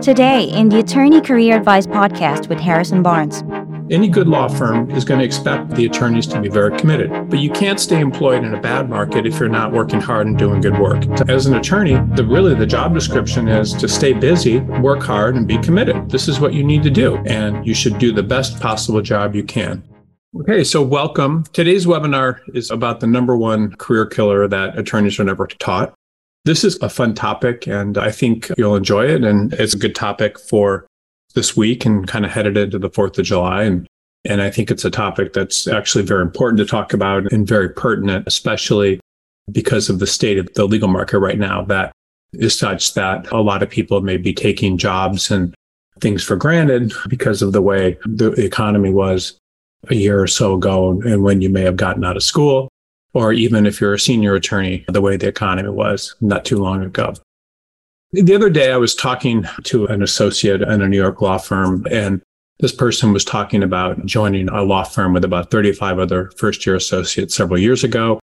Today, in the Attorney Career Advice podcast with Harrison Barnes. Any good law firm is going to expect the attorneys to be very committed, but you can't stay employed in a bad market if you're not working hard and doing good work. As an attorney, the really the job description is to stay busy, work hard, and be committed. This is what you need to do, and you should do the best possible job you can. Okay, so welcome. Today's webinar is about the number one career killer that attorneys are never taught. This is a fun topic, and I think you'll enjoy it. And it's a good topic for this week and kind of headed into the 4th of July. And, and I think it's a topic that's actually very important to talk about and very pertinent, especially because of the state of the legal market right now that is such that a lot of people may be taking jobs and things for granted because of the way the economy was a year or so ago and when you may have gotten out of school, or even if you're a senior attorney, the way the economy was not too long ago. The other day, I was talking to an associate in a New York law firm, and this person was talking about joining a law firm with about 35 other first year associates several years ago.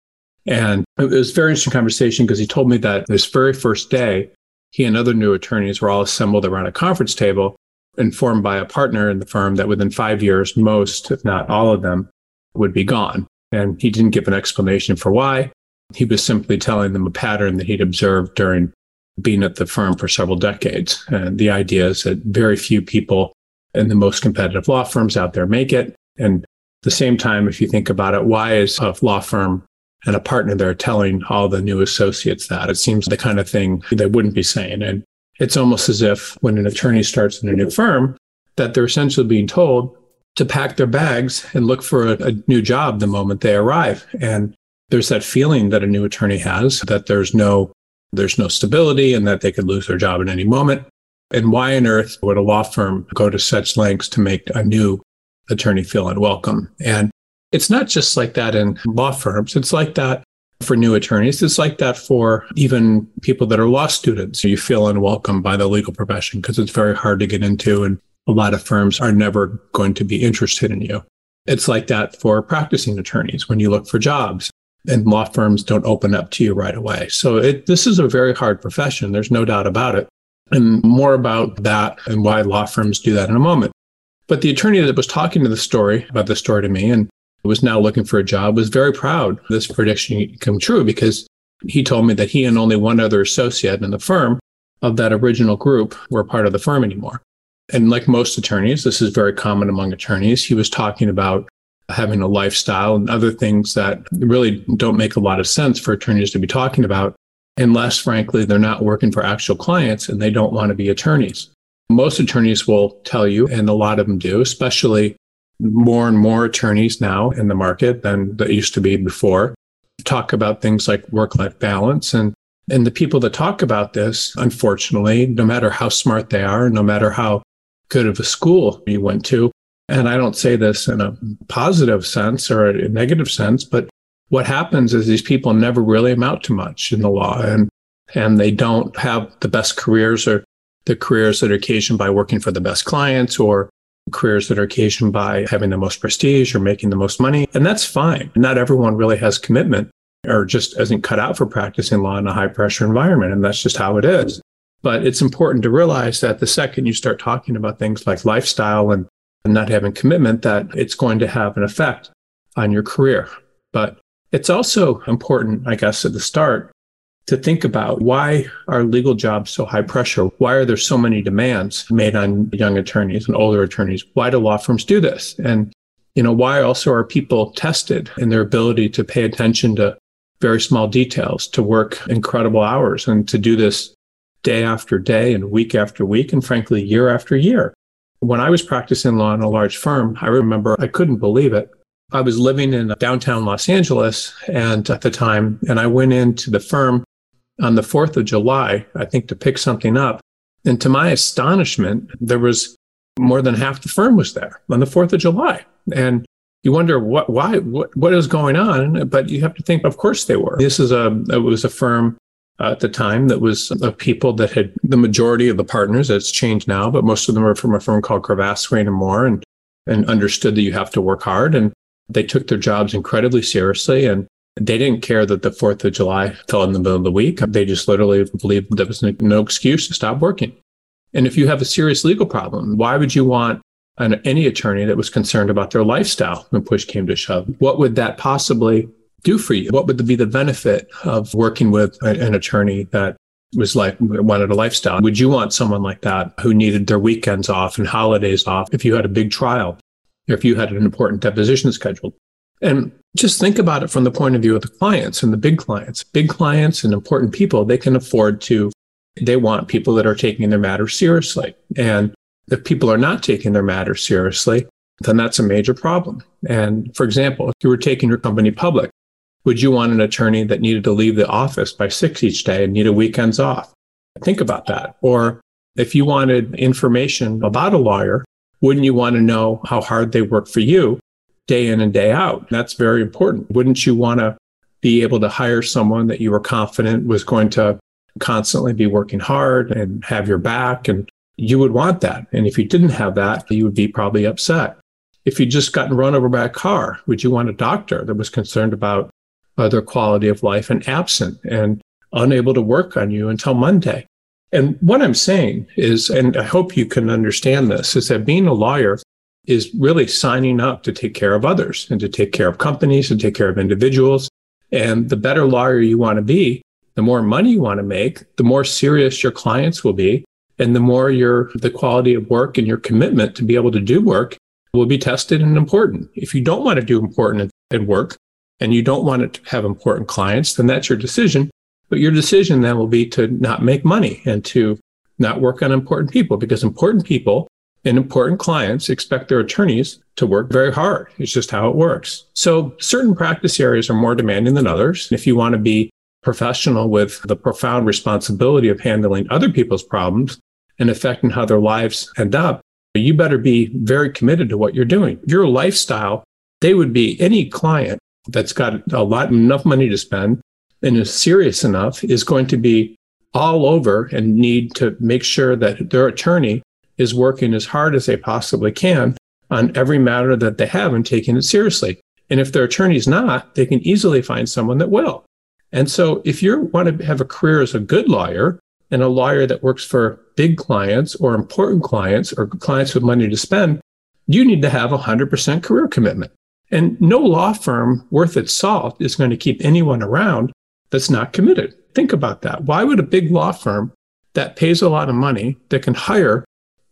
And it was a very interesting conversation because he told me that this very first day, he and other new attorneys were all assembled around a conference table informed by a partner in the firm that within five years, most, if not all of them, would be gone. And he didn't give an explanation for why. He was simply telling them a pattern that he'd observed during being at the firm for several decades. And the idea is that very few people in the most competitive law firms out there make it. And the same time, if you think about it, why is a law firm and a partner there telling all the new associates that? It seems the kind of thing they wouldn't be saying. And it's almost as if when an attorney starts in a new firm, that they're essentially being told to pack their bags and look for a, a new job the moment they arrive. And there's that feeling that a new attorney has that there's no there's no stability and that they could lose their job at any moment. And why on earth would a law firm go to such lengths to make a new attorney feel unwelcome? And it's not just like that in law firms. It's like that for new attorneys. It's like that for even people that are law students. You feel unwelcome by the legal profession because it's very hard to get into and a lot of firms are never going to be interested in you. It's like that for practicing attorneys when you look for jobs and law firms don't open up to you right away. So it, this is a very hard profession. There's no doubt about it. And more about that and why law firms do that in a moment. But the attorney that was talking to the story about the story to me and was now looking for a job was very proud this prediction come true because he told me that he and only one other associate in the firm of that original group were part of the firm anymore. And like most attorneys, this is very common among attorneys. He was talking about having a lifestyle and other things that really don't make a lot of sense for attorneys to be talking about unless, frankly, they're not working for actual clients and they don't want to be attorneys. Most attorneys will tell you, and a lot of them do, especially more and more attorneys now in the market than that used to be before, talk about things like work life balance. And, and the people that talk about this, unfortunately, no matter how smart they are, no matter how good of a school you went to, and I don't say this in a positive sense or a negative sense, but what happens is these people never really amount to much in the law and and they don't have the best careers or the careers that are occasioned by working for the best clients or careers that are occasioned by having the most prestige or making the most money. And that's fine. Not everyone really has commitment or just isn't cut out for practicing law in a high pressure environment. And that's just how it is. But it's important to realize that the second you start talking about things like lifestyle and not having commitment that it's going to have an effect on your career. But it's also important, I guess, at the start to think about why are legal jobs so high pressure? Why are there so many demands made on young attorneys and older attorneys? Why do law firms do this? And, you know, why also are people tested in their ability to pay attention to very small details, to work incredible hours and to do this day after day and week after week and frankly, year after year? When I was practicing law in a large firm, I remember I couldn't believe it. I was living in downtown Los Angeles and at the time, and I went into the firm on the 4th of July, I think to pick something up. And to my astonishment, there was more than half the firm was there on the 4th of July. And you wonder what, why, what, what is going on? But you have to think, of course they were. This is a, it was a firm uh, at the time that was of people that had the majority of the partners. It's changed now, but most of them are from a firm called Cravath, Swaine and Moore, and and understood that you have to work hard. And they took their jobs incredibly seriously. And They didn't care that the 4th of July fell in the middle of the week. They just literally believed there was no excuse to stop working. And if you have a serious legal problem, why would you want an, any attorney that was concerned about their lifestyle when push came to shove? What would that possibly do for you? What would be the benefit of working with an attorney that was like wanted a lifestyle? Would you want someone like that who needed their weekends off and holidays off if you had a big trial or if you had an important deposition scheduled? And just think about it from the point of view of the clients and the big clients. Big clients and important people, they can afford to, they want people that are taking their matters seriously. And if people are not taking their matters seriously, then that's a major problem. And for example, if you were taking your company public, would you want an attorney that needed to leave the office by six each day and needed weekends off? Think about that. Or if you wanted information about a lawyer, wouldn't you want to know how hard they work for you day in and day out? That's very important. Wouldn't you want to be able to hire someone that you were confident was going to constantly be working hard and have your back? And you would want that. And if you didn't have that, you would be probably upset. If you'd just gotten run over by a car, would you want a doctor that was concerned about uh, their quality of life and absent and unable to work on you until Monday. And what I'm saying is, and I hope you can understand this, is that being a lawyer is really signing up to take care of others and to take care of companies and take care of individuals. And the better lawyer you want to be, the more money you want to make, the more serious your clients will be, and the more your the quality of work and your commitment to be able to do work will be tested and important. If you don't want to do important and work, and you don't want it to have important clients, then that's your decision. But your decision then will be to not make money and to not work on important people because important people and important clients expect their attorneys to work very hard. It's just how it works. So certain practice areas are more demanding than others. If you want to be professional with the profound responsibility of handling other people's problems and affecting how their lives end up, you better be very committed to what you're doing. Your lifestyle, they would be any client that's got a lot enough money to spend and is serious enough is going to be all over and need to make sure that their attorney is working as hard as they possibly can on every matter that they have and taking it seriously. And if their attorney's not, they can easily find someone that will. And so if you want to have a career as a good lawyer and a lawyer that works for big clients or important clients or clients with money to spend, you need to have a 100% career commitment. And no law firm worth its salt is going to keep anyone around that's not committed. Think about that. Why would a big law firm that pays a lot of money, that can hire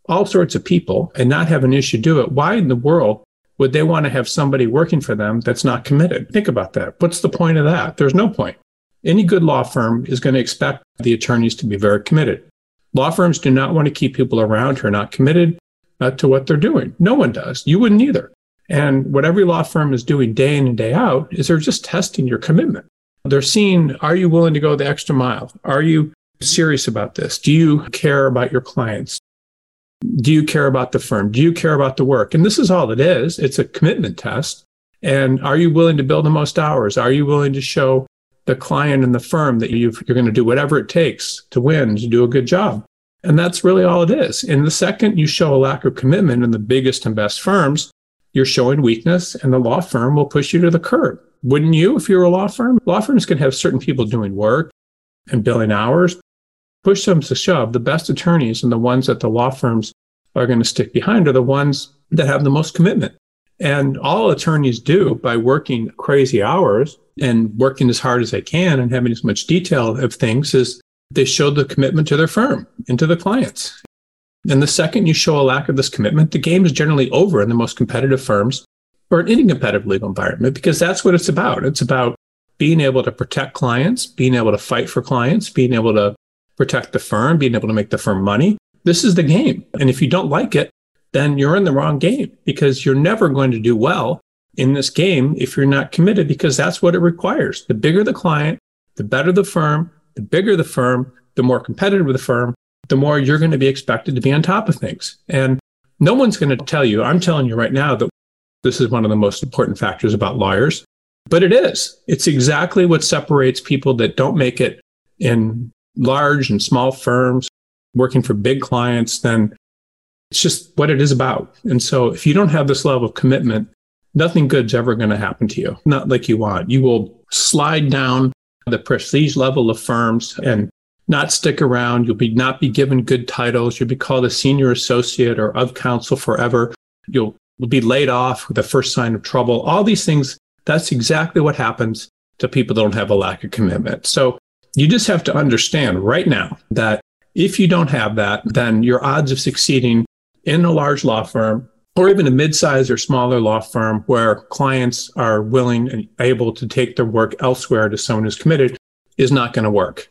all sorts of people and not have an issue do it, why in the world would they want to have somebody working for them that's not committed? Think about that. What's the point of that? There's no point. Any good law firm is going to expect the attorneys to be very committed. Law firms do not want to keep people around who are not committed uh, to what they're doing. No one does. You wouldn't either. And what every law firm is doing day in and day out is they're just testing your commitment. They're seeing, are you willing to go the extra mile? Are you serious about this? Do you care about your clients? Do you care about the firm? Do you care about the work? And this is all it is. It's a commitment test. And are you willing to build the most hours? Are you willing to show the client and the firm that you are going to do whatever it takes to win, to do a good job? And that's really all it is. And the second you show a lack of commitment in the biggest and best firms, you're showing weakness and the law firm will push you to the curb. Wouldn't you if you're a law firm? Law firms can have certain people doing work and billing hours. Push them to shove. The best attorneys and the ones that the law firms are going to stick behind are the ones that have the most commitment. And all attorneys do by working crazy hours and working as hard as they can and having as much detail of things is they show the commitment to their firm and to the clients. And the second you show a lack of this commitment, the game is generally over in the most competitive firms or in any competitive legal environment, because that's what it's about. It's about being able to protect clients, being able to fight for clients, being able to protect the firm, being able to make the firm money. This is the game. And if you don't like it, then you're in the wrong game because you're never going to do well in this game if you're not committed, because that's what it requires. The bigger the client, the better the firm, the bigger the firm, the more competitive the firm, the more you're going to be expected to be on top of things. And no one's going to tell you, I'm telling you right now that this is one of the most important factors about lawyers, but it is. It's exactly what separates people that don't make it in large and small firms working for big clients, then it's just what it is about. And so if you don't have this level of commitment nothing good's ever going to happen to you, not like you want. You will slide down the prestige level of firms and not stick around. You'll be not be given good titles. You'll be called a senior associate or of counsel forever. You'll be laid off with the first sign of trouble. All these things, that's exactly what happens to people that don't have a lack of commitment. So you just have to understand right now that if you don't have that, then your odds of succeeding in a large law firm or even a mid-sized or smaller law firm where clients are willing and able to take their work elsewhere to someone who's committed is not going to work.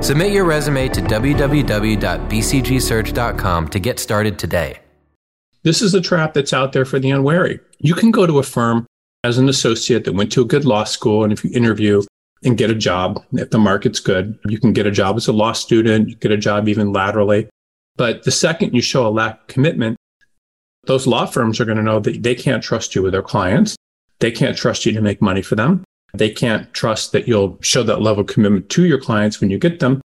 Submit your resume to www.bcgsearch.com to get started today. This is a trap that's out there for the unwary. You can go to a firm as an associate that went to a good law school, and if you interview and get a job, if the market's good, you can get a job as a law student, you get a job even laterally. But the second you show a lack of commitment, those law firms are going to know that they can't trust you with their clients. They can't trust you to make money for them. They can't trust that you'll show that level of commitment to your clients when you get them.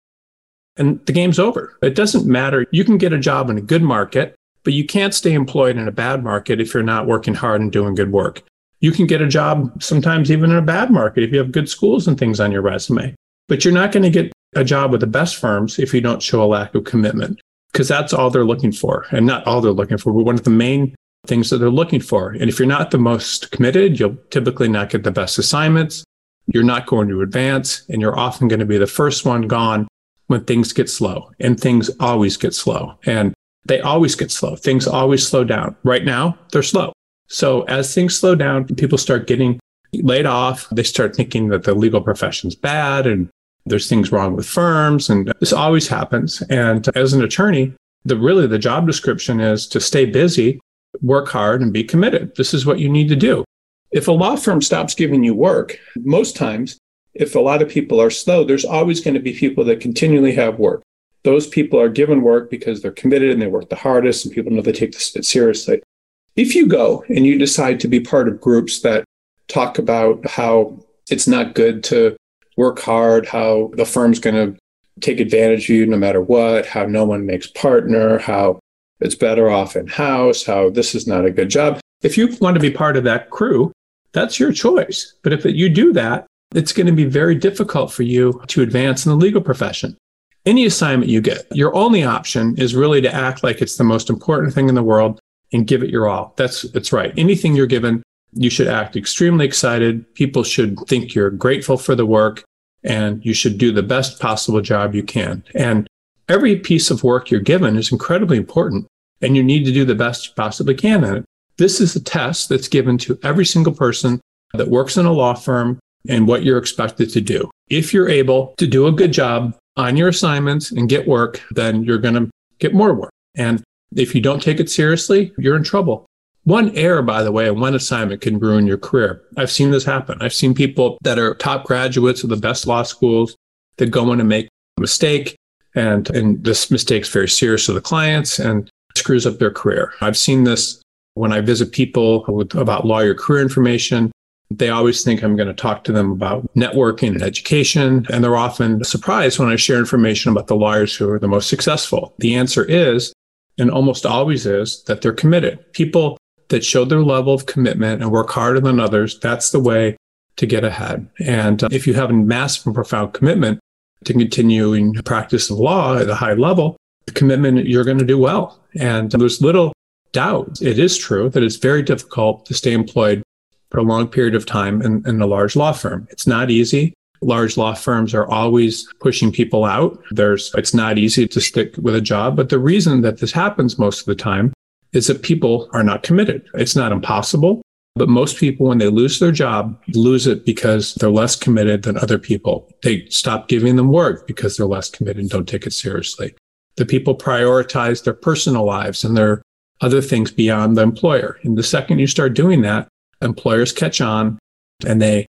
And the game's over. It doesn't matter. You can get a job in a good market, but you can't stay employed in a bad market if you're not working hard and doing good work. You can get a job sometimes even in a bad market if you have good schools and things on your resume, but you're not going to get a job with the best firms if you don't show a lack of commitment because that's all they're looking for. And not all they're looking for, but one of the main things that they're looking for. And if you're not the most committed, you'll typically not get the best assignments. You're not going to advance, and you're often going to be the first one gone when things get slow. And things always get slow. And they always get slow. Things always slow down. Right now, they're slow. So as things slow down, people start getting laid off. They start thinking that the legal profession's bad and there's things wrong with firms and this always happens. And as an attorney, the really the job description is to stay busy, work hard and be committed. This is what you need to do. If a law firm stops giving you work, most times, if a lot of people are slow, there's always going to be people that continually have work. Those people are given work because they're committed and they work the hardest and people know they take this seriously. If you go and you decide to be part of groups that talk about how it's not good to work hard, how the firm's going to take advantage of you no matter what, how no one makes partner, how it's better off in house, how this is not a good job. If you want to be part of that crew, that's your choice. But if you do that, it's going to be very difficult for you to advance in the legal profession. Any assignment you get, your only option is really to act like it's the most important thing in the world and give it your all. That's, that's right. Anything you're given, you should act extremely excited. People should think you're grateful for the work and you should do the best possible job you can. And every piece of work you're given is incredibly important and you need to do the best you possibly can in it. This is a test that's given to every single person that works in a law firm and what you're expected to do. If you're able to do a good job on your assignments and get work, then you're going to get more work. And if you don't take it seriously, you're in trouble. One error, by the way, and one assignment can ruin your career. I've seen this happen. I've seen people that are top graduates of the best law schools that go in and make a mistake. And, and this mistake's very serious to the clients and screws up their career. I've seen this when I visit people with, about lawyer career information. They always think I'm going to talk to them about networking and education. And they're often surprised when I share information about the lawyers who are the most successful. The answer is, and almost always is, that they're committed. People that show their level of commitment and work harder than others, that's the way to get ahead. And uh, if you have a massive and profound commitment to continuing practice of law at a high level, the commitment, you're going to do well. And there's little doubt. It is true that it's very difficult to stay employed for a long period of time in, in a large law firm. It's not easy. Large law firms are always pushing people out. There's, it's not easy to stick with a job. But the reason that this happens most of the time is that people are not committed. It's not impossible, but most people, when they lose their job, lose it because they're less committed than other people. They stop giving them work because they're less committed and don't take it seriously. The people prioritize their personal lives and their other things beyond the employer. And the second you start doing that, employers catch on and they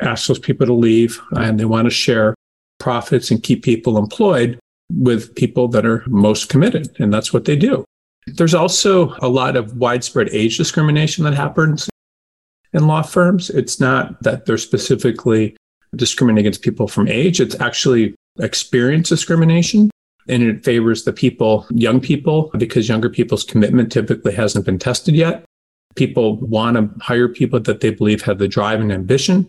ask those people to leave and they want to share profits and keep people employed with people that are most committed. And that's what they do. There's also a lot of widespread age discrimination that happens in law firms. It's not that they're specifically discriminating against people from age, it's actually experience discrimination. And it favors the people, young people, because younger people's commitment typically hasn't been tested yet. People want to hire people that they believe have the drive and ambition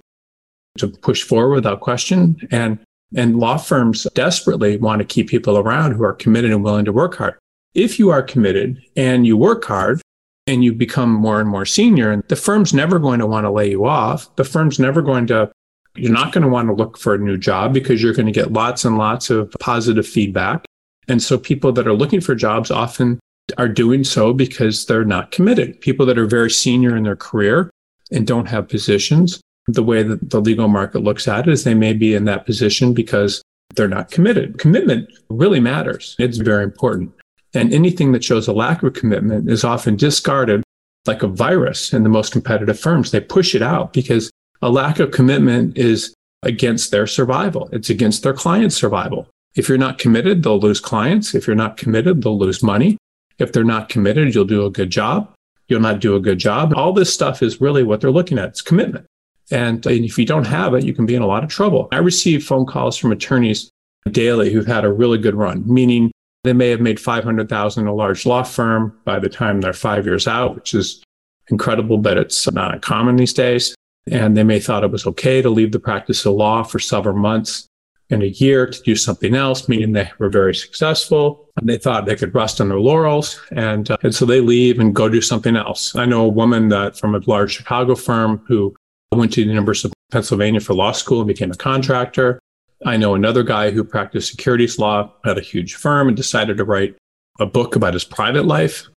to push forward without question. And, and law firms desperately want to keep people around who are committed and willing to work hard. If you are committed and you work hard and you become more and more senior, and the firm's never going to want to lay you off. The firm's never going to, you're not going to want to look for a new job because you're going to get lots and lots of positive feedback. And so people that are looking for jobs often are doing so because they're not committed. People that are very senior in their career and don't have positions the way that the legal market looks at it is they may be in that position because they're not committed. Commitment really matters. It's very important. And anything that shows a lack of commitment is often discarded like a virus in the most competitive firms. They push it out because a lack of commitment is against their survival. It's against their client's survival. If you're not committed, they'll lose clients. If you're not committed, they'll lose money. If they're not committed, you'll do a good job. You'll not do a good job. All this stuff is really what they're looking at. It's commitment. And, and if you don't have it, you can be in a lot of trouble. I receive phone calls from attorneys daily who've had a really good run, meaning they may have made 500,000 in a large law firm by the time they're five years out, which is incredible, but it's not uncommon these days. And they may thought it was okay to leave the practice of law for several months and a year to do something else, meaning they were very successful. And they thought they could rest on their laurels. And, uh, and so they leave and go do something else. I know a woman that from a large Chicago firm who went to the University of Pennsylvania for law school and became a contractor. I know another guy who practiced securities law at a huge firm and decided to write a book about his private life.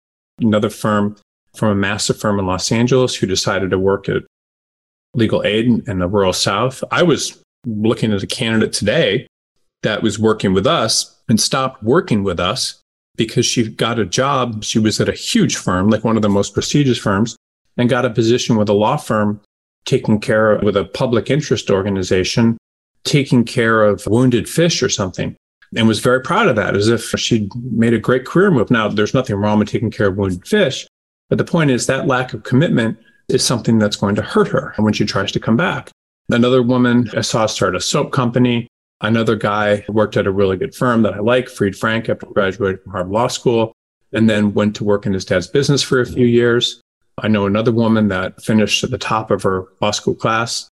Another firm from a massive firm in Los Angeles who decided to work at legal aid in the rural South. I was looking at a candidate today that was working with us and stopped working with us because she got a job. She was at a huge firm, like one of the most prestigious firms, and got a position with a law firm taking care of with a public interest organization, taking care of wounded fish or something. And was very proud of that as if she'd made a great career move. Now, there's nothing wrong with taking care of wounded fish. But the point is that lack of commitment is something that's going to hurt her when she tries to come back. Another woman I saw start a soap company. Another guy worked at a really good firm that I like, Fried Frank, after graduating from Harvard Law School, and then went to work in his dad's business for a few years. I know another woman that finished at the top of her law school class,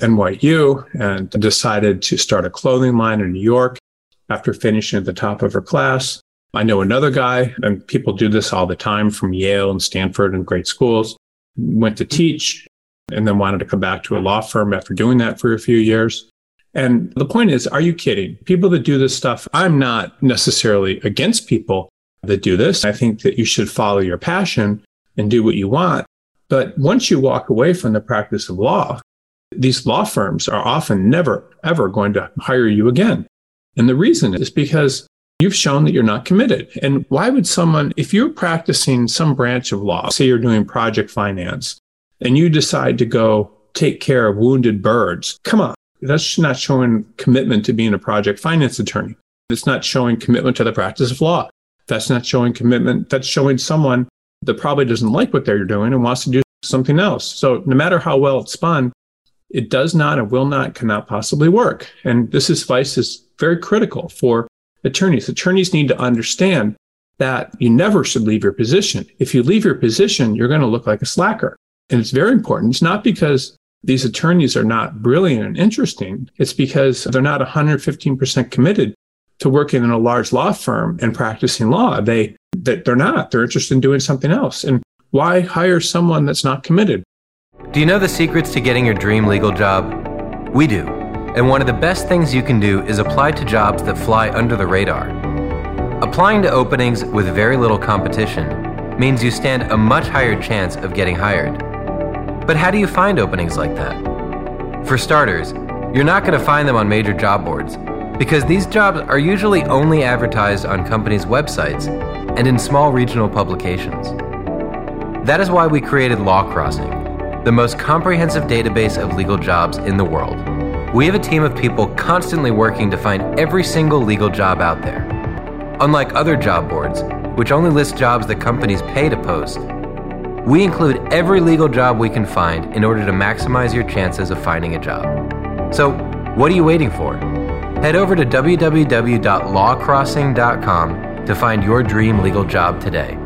NYU, and decided to start a clothing line in New York after finishing at the top of her class. I know another guy, and people do this all the time from Yale and Stanford and great schools, went to teach and then wanted to come back to a law firm after doing that for a few years. And the point is, are you kidding? People that do this stuff, I'm not necessarily against people that do this. I think that you should follow your passion and do what you want. But once you walk away from the practice of law, these law firms are often never, ever going to hire you again. And the reason is because you've shown that you're not committed. And why would someone, if you're practicing some branch of law, say you're doing project finance, and you decide to go take care of wounded birds, come on, that's not showing commitment to being a project finance attorney. It's not showing commitment to the practice of law. That's not showing commitment. That's showing someone that probably doesn't like what they're doing and wants to do something else. So no matter how well it's spun, it does not and will not, cannot possibly work. And this advice is very critical for attorneys. Attorneys need to understand that you never should leave your position. If you leave your position, you're going to look like a slacker. And it's very important. It's not because these attorneys are not brilliant and interesting. It's because they're not 115% committed to working in a large law firm and practicing law. They that they're not. They're interested in doing something else. And why hire someone that's not committed? Do you know the secrets to getting your dream legal job? We do. And one of the best things you can do is apply to jobs that fly under the radar. Applying to openings with very little competition means you stand a much higher chance of getting hired. But how do you find openings like that? For starters, you're not going to find them on major job boards. Because these jobs are usually only advertised on companies' websites and in small regional publications. That is why we created Law Crossing, the most comprehensive database of legal jobs in the world. We have a team of people constantly working to find every single legal job out there. Unlike other job boards, which only list jobs that companies pay to post, we include every legal job we can find in order to maximize your chances of finding a job. So, what are you waiting for? Head over to www.lawcrossing.com to find your dream legal job today.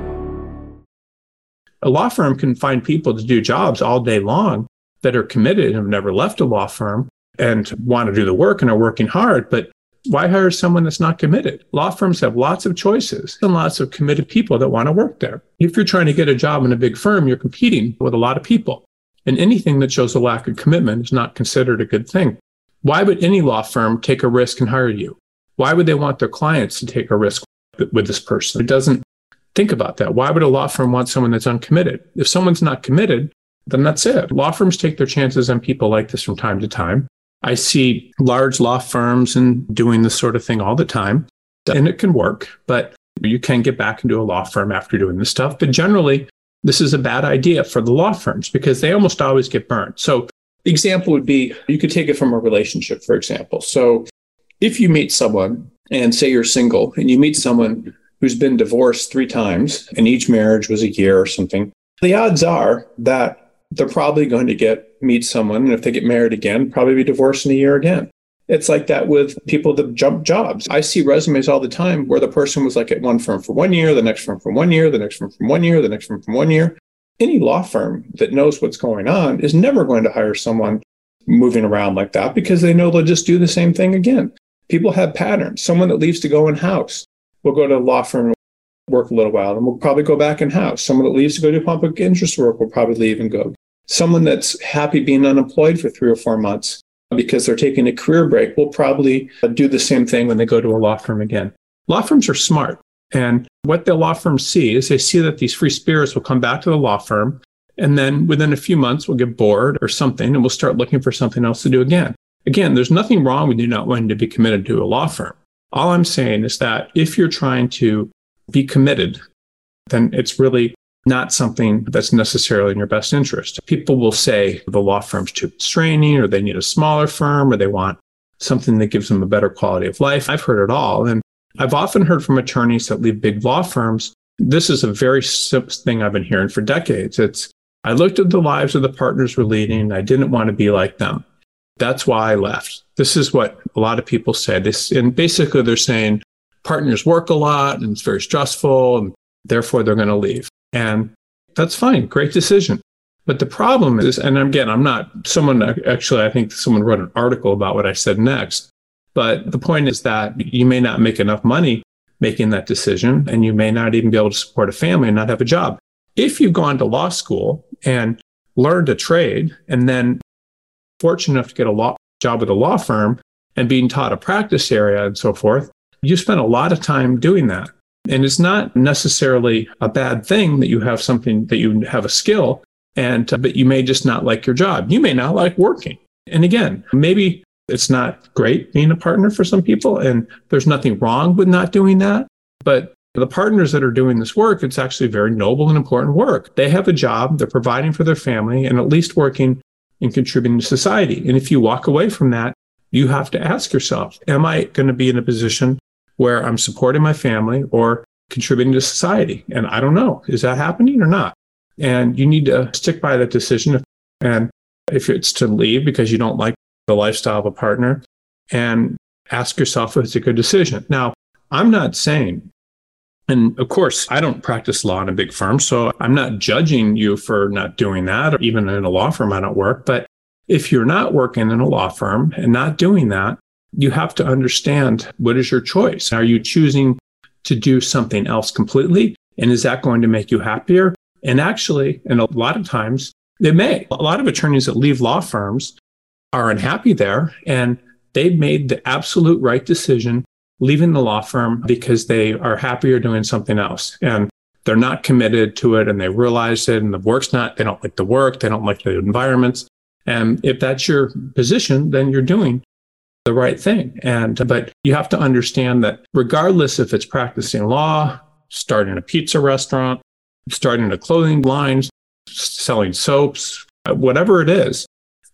A law firm can find people to do jobs all day long that are committed and have never left a law firm and want to do the work and are working hard, but why hire someone that's not committed? Law firms have lots of choices and lots of committed people that want to work there. If you're trying to get a job in a big firm, you're competing with a lot of people. And anything that shows a lack of commitment is not considered a good thing. Why would any law firm take a risk and hire you? Why would they want their clients to take a risk with this person? It doesn't think about that. Why would a law firm want someone that's uncommitted? If someone's not committed, then that's it. Law firms take their chances on people like this from time to time. I see large law firms and doing this sort of thing all the time, and it can work, but you can get back into a law firm after doing this stuff. But generally, this is a bad idea for the law firms because they almost always get burned. So, the example would be you could take it from a relationship, for example. So, if you meet someone and say you're single and you meet someone who's been divorced three times and each marriage was a year or something, the odds are that they're probably going to get meet someone, and if they get married again, probably be divorced in a year again. It's like that with people that jump jobs. I see resumes all the time where the person was like at one firm for one year, the next firm for one year, the next firm for one year, the next firm for one year. Any law firm that knows what's going on is never going to hire someone moving around like that because they know they'll just do the same thing again. People have patterns. Someone that leaves to go in house will go to a law firm work a little while and we'll probably go back in house. Someone that leaves to go do public interest work will probably leave and go Someone that's happy being unemployed for three or four months because they're taking a career break will probably do the same thing when they go to a law firm again. Law firms are smart. And what the law firms see is they see that these free spirits will come back to the law firm. And then within a few months, we'll get bored or something and we'll start looking for something else to do again. Again, there's nothing wrong with you not wanting to be committed to a law firm. All I'm saying is that if you're trying to be committed, then it's really not something that's necessarily in your best interest. People will say the law firm's too straining or they need a smaller firm or they want something that gives them a better quality of life. I've heard it all. And I've often heard from attorneys that leave big law firms. This is a very simple thing I've been hearing for decades. It's, I looked at the lives of the partners we're leading. And I didn't want to be like them. That's why I left. This is what a lot of people say. This, and basically they're saying partners work a lot and it's very stressful and therefore they're going to leave. And that's fine. Great decision. But the problem is, and again, I'm not someone actually, I think someone wrote an article about what I said next. But the point is that you may not make enough money making that decision, and you may not even be able to support a family and not have a job. If you've gone to law school and learned a trade, and then fortunate enough to get a law job at a law firm and being taught a practice area and so forth, you spend a lot of time doing that. And it's not necessarily a bad thing that you have something that you have a skill and uh, but you may just not like your job. You may not like working. And again, maybe it's not great being a partner for some people and there's nothing wrong with not doing that, but the partners that are doing this work, it's actually very noble and important work. They have a job, they're providing for their family and at least working and contributing to society. And if you walk away from that, you have to ask yourself, am I going to be in a position where I'm supporting my family or contributing to society. And I don't know, is that happening or not? And you need to stick by that decision. And if it's to leave because you don't like the lifestyle of a partner, and ask yourself if it's a good decision. Now, I'm not saying, and of course, I don't practice law in a big firm, so I'm not judging you for not doing that, or even in a law firm, I don't work. But if you're not working in a law firm and not doing that, you have to understand what is your choice. Are you choosing to do something else completely? And is that going to make you happier? And actually, and a lot of times it may. A lot of attorneys that leave law firms are unhappy there and they've made the absolute right decision leaving the law firm because they are happier doing something else. And they're not committed to it and they realize it and the work's not, they don't like the work, they don't like the environments. And if that's your position, then you're doing the right thing. And, but you have to understand that regardless if it's practicing law, starting a pizza restaurant, starting a clothing line, selling soaps, whatever it is,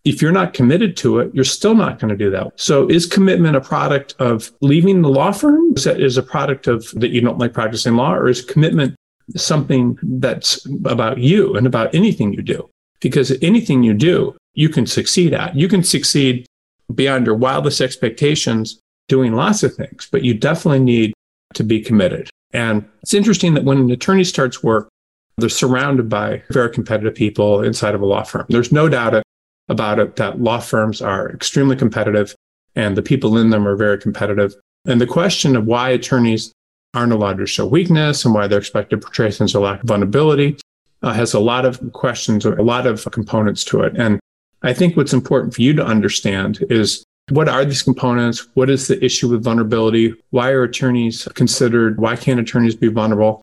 if you're not committed to it, you're still not going to do that. So is commitment a product of leaving the law firm? Is that is a product of that you don't like practicing law or is commitment something that's about you and about anything you do? Because anything you do, you can succeed at. You can succeed beyond your wildest expectations doing lots of things, but you definitely need to be committed. And it's interesting that when an attorney starts work, they're surrounded by very competitive people inside of a law firm. There's no doubt about it that law firms are extremely competitive and the people in them are very competitive. And the question of why attorneys aren't allowed to show weakness and why they're expected to portray sense of lack of vulnerability uh, has a lot of questions, a lot of components to it. And I think what's important for you to understand is what are these components? What is the issue with vulnerability? Why are attorneys considered? Why can't attorneys be vulnerable?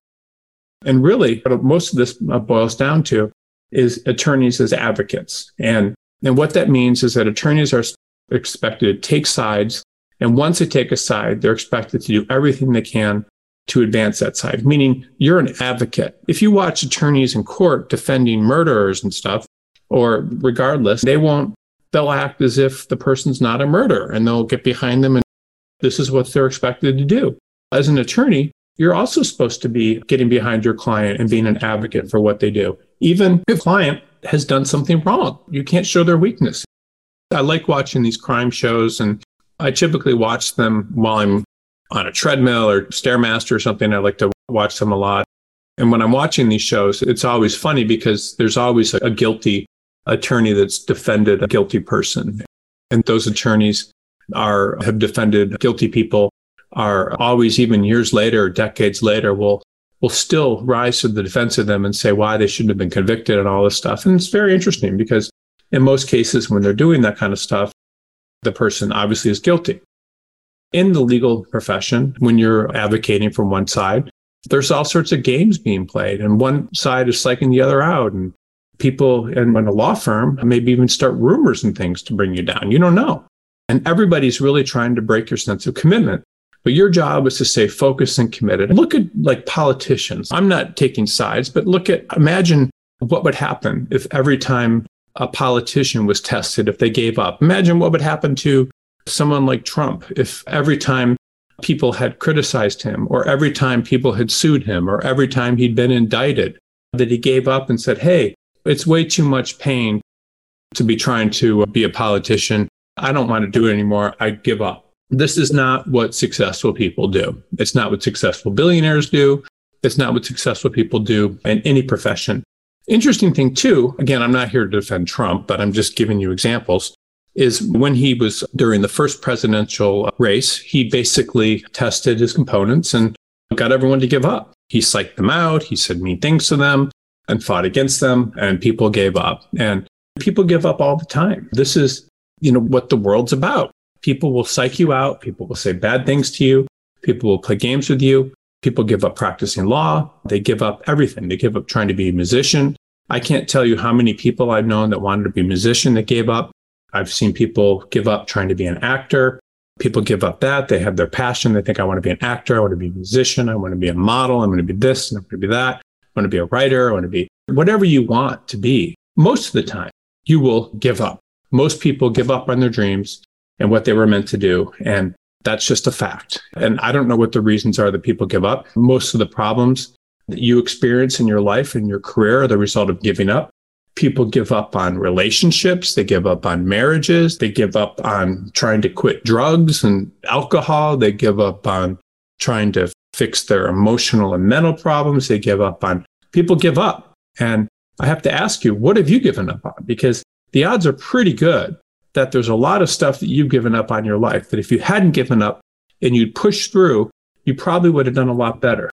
And really, what most of this boils down to is attorneys as advocates. And, and what that means is that attorneys are expected to take sides. And once they take a side, they're expected to do everything they can to advance that side, meaning you're an advocate. If you watch attorneys in court defending murderers and stuff, or regardless, they won't, they'll act as if the person's not a murderer and they'll get behind them and this is what they're expected to do. As an attorney, you're also supposed to be getting behind your client and being an advocate for what they do. Even if client has done something wrong, you can't show their weakness. I like watching these crime shows and I typically watch them while I'm on a treadmill or Stairmaster or something. I like to watch them a lot. And when I'm watching these shows, it's always funny because there's always a guilty attorney that's defended a guilty person. And those attorneys are, have defended guilty people are always, even years later, decades later, will, will still rise to the defense of them and say why they shouldn't have been convicted and all this stuff. And it's very interesting because in most cases, when they're doing that kind of stuff, the person obviously is guilty. In the legal profession, when you're advocating from one side, there's all sorts of games being played, and one side is psyching the other out. And people in, in a law firm maybe even start rumors and things to bring you down. You don't know. And everybody's really trying to break your sense of commitment. But your job is to stay focused and committed. Look at like politicians. I'm not taking sides, but look at imagine what would happen if every time a politician was tested, if they gave up. Imagine what would happen to someone like Trump if every time people had criticized him, or every time people had sued him, or every time he'd been indicted, that he gave up and said, Hey, it's way too much pain to be trying to be a politician. I don't want to do it anymore. I give up. This is not what successful people do. It's not what successful billionaires do. It's not what successful people do in any profession. Interesting thing too, again, I'm not here to defend Trump, but I'm just giving you examples, is when he was during the first presidential race, he basically tested his components and got everyone to give up. He psyched them out. He said mean things to them and fought against them and people gave up and people give up all the time. This is, you know, what the world's about. People will psych you out. People will say bad things to you. People will play games with you. People give up practicing law. They give up everything. They give up trying to be a musician. I can't tell you how many people I've known that wanted to be a musician that gave up. I've seen people give up trying to be an actor. People give up that. They have their passion. They think, I want to be an actor. I want to be a musician. I want to be a model. I'm going to be this and I'm going to be that. I want to be a writer. I want to be whatever you want to be. Most of the time, you will give up. Most people give up on their dreams and what they were meant to do. And that's just a fact. And I don't know what the reasons are that people give up. Most of the problems that you experience in your life and your career are the result of giving up. People give up on relationships. They give up on marriages. They give up on trying to quit drugs and alcohol. They give up on trying to fix their emotional and mental problems. They give up on people give up. And I have to ask you, what have you given up on? Because the odds are pretty good that there's a lot of stuff that you've given up on your life that if you hadn't given up and you'd pushed through, you probably would have done a lot better.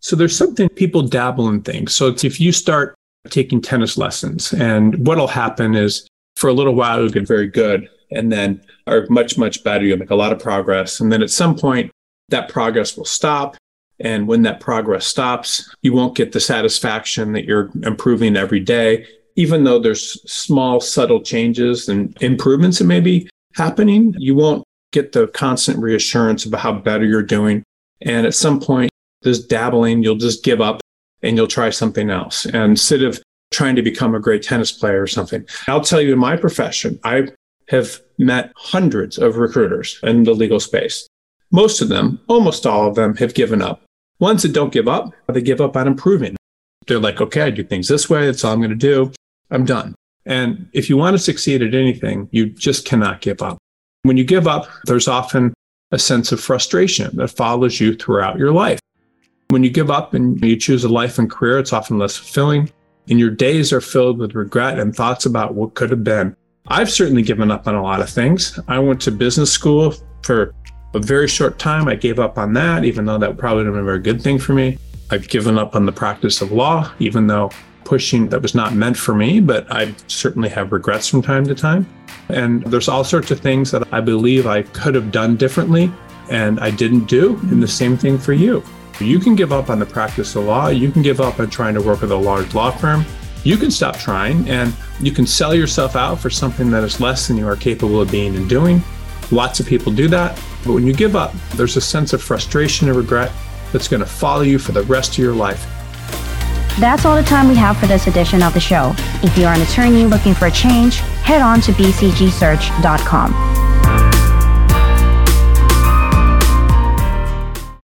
So there's something people dabble in things. So if you start taking tennis lessons and what'll happen is for a little while, you'll get very good and then are much, much better. You'll make a lot of progress. And then at some point, that progress will stop. And when that progress stops, you won't get the satisfaction that you're improving every day even though there's small, subtle changes and improvements that may be happening, you won't get the constant reassurance about how better you're doing. And at some point, this dabbling, you'll just give up and you'll try something else. And instead of trying to become a great tennis player or something, I'll tell you in my profession, I have met hundreds of recruiters in the legal space. Most of them, almost all of them, have given up. Ones that don't give up, they give up on improving. They're like, okay, I do things this way. That's all I'm going to do. I'm done. And if you want to succeed at anything, you just cannot give up. When you give up, there's often a sense of frustration that follows you throughout your life. When you give up and you choose a life and career, it's often less fulfilling, and your days are filled with regret and thoughts about what could have been. I've certainly given up on a lot of things. I went to business school for a very short time. I gave up on that, even though that probably would have been a very good thing for me. I've given up on the practice of law, even though pushing that was not meant for me, but I certainly have regrets from time to time. And there's all sorts of things that I believe I could have done differently and I didn't do. And the same thing for you. You can give up on the practice of law. You can give up on trying to work with a large law firm. You can stop trying and you can sell yourself out for something that is less than you are capable of being and doing. Lots of people do that. But when you give up, there's a sense of frustration and regret that's going to follow you for the rest of your life. That's all the time we have for this edition of the show. If you're an attorney looking for a change, head on to bcgsearch.com.